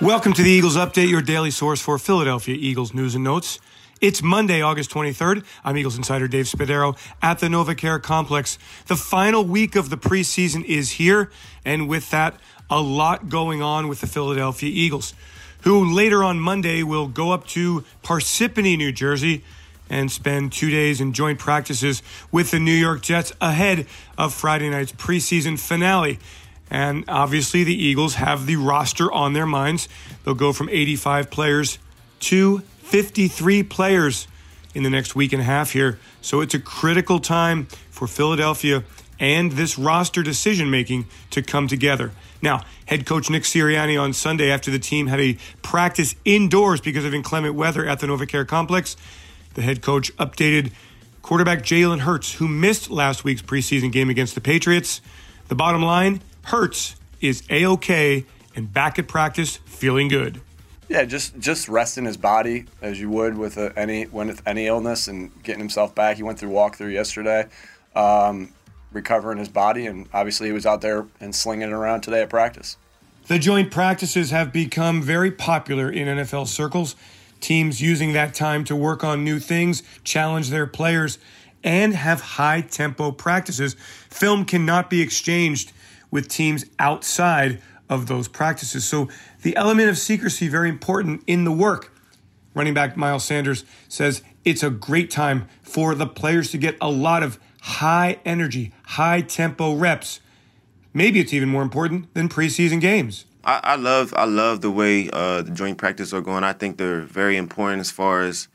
Welcome to the Eagles Update, your daily source for Philadelphia Eagles news and notes. It's Monday, August 23rd. I'm Eagles insider Dave Spadaro at the NovaCare Complex. The final week of the preseason is here, and with that, a lot going on with the Philadelphia Eagles, who later on Monday will go up to Parsippany, New Jersey, and spend two days in joint practices with the New York Jets ahead of Friday night's preseason finale. And obviously, the Eagles have the roster on their minds. They'll go from 85 players to 53 players in the next week and a half here. So it's a critical time for Philadelphia and this roster decision making to come together. Now, head coach Nick Sirianni on Sunday, after the team had a practice indoors because of inclement weather at the NovaCare complex, the head coach updated quarterback Jalen Hurts, who missed last week's preseason game against the Patriots. The bottom line Hurts is a okay and back at practice feeling good. Yeah, just just resting his body as you would with a, any with any illness and getting himself back. He went through walkthrough yesterday, um, recovering his body, and obviously he was out there and slinging it around today at practice. The joint practices have become very popular in NFL circles. Teams using that time to work on new things, challenge their players, and have high tempo practices. Film cannot be exchanged with teams outside of those practices. So the element of secrecy very important in the work. Running back Miles Sanders says it's a great time for the players to get a lot of high energy, high tempo reps. Maybe it's even more important than preseason games. I, I love I love the way uh, the joint practice are going. I think they're very important as far as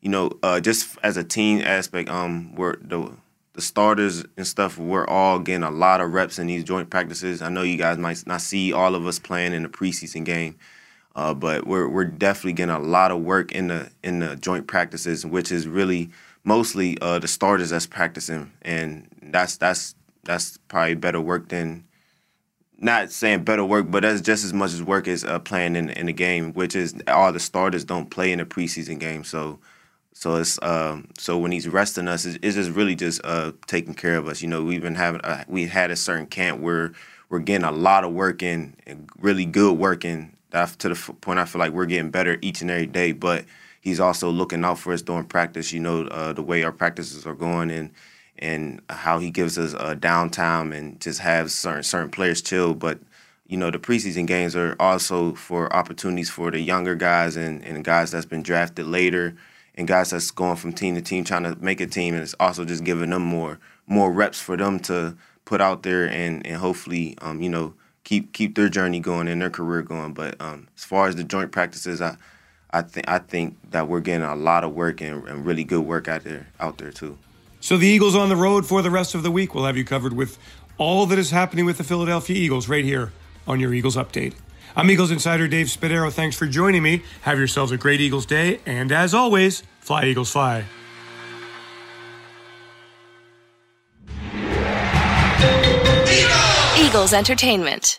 you know, uh, just as a team aspect. Um, where the the starters and stuff, we're all getting a lot of reps in these joint practices. I know you guys might not see all of us playing in the preseason game, uh, but we're we're definitely getting a lot of work in the in the joint practices, which is really mostly uh, the starters that's practicing, and that's that's that's probably better work than not saying better work, but that's just as much as work as uh, playing in in the game, which is all the starters don't play in the preseason game, so so it's um, so when he's resting us, it's, it's just really just uh, taking care of us. You know, we've been having a, we had a certain camp where we're getting a lot of work in, really good work in. To the point, I feel like we're getting better each and every day. But he's also looking out for us during practice. You know, uh, the way our practices are going and and how he gives us a downtime and just have certain certain players chill. But you know, the preseason games are also for opportunities for the younger guys and, and guys that's been drafted later and guys that's going from team to team trying to make a team and it's also just giving them more more reps for them to put out there and and hopefully um, you know keep keep their journey going and their career going but um, as far as the joint practices I I think I think that we're getting a lot of work and, and really good work out there out there too. So the Eagles on the road for the rest of the week. We'll have you covered with all that is happening with the Philadelphia Eagles right here on your Eagles update. I'm Eagles insider Dave Spadaro. Thanks for joining me. Have yourselves a great Eagles day, and as always, fly Eagles fly. Eagles Entertainment.